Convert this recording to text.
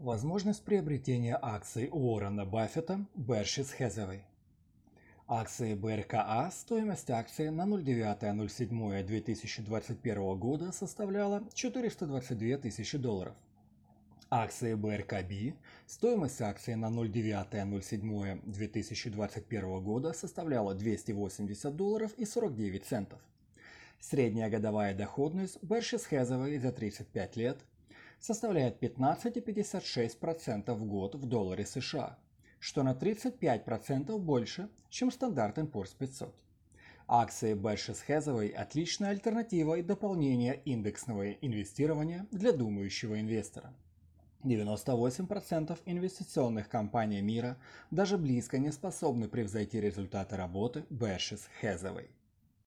Возможность приобретения акций Уоррена Баффета Berkshire Hathaway. Акции БРКА, стоимость акции на 09.07.2021 года составляла 422 тысячи долларов. Акции БРКБ, стоимость акции на 09.07.2021 года составляла 280 долларов и 49 центов. Средняя годовая доходность Berkshire Hathaway за 35 лет составляет 15,56% в год в долларе США, что на 35% больше, чем стандарт Poor's 500. Акции Berkshire Hathaway – отличная альтернатива и дополнение индексного инвестирования для думающего инвестора. 98% инвестиционных компаний мира даже близко не способны превзойти результаты работы Berkshire Hathaway.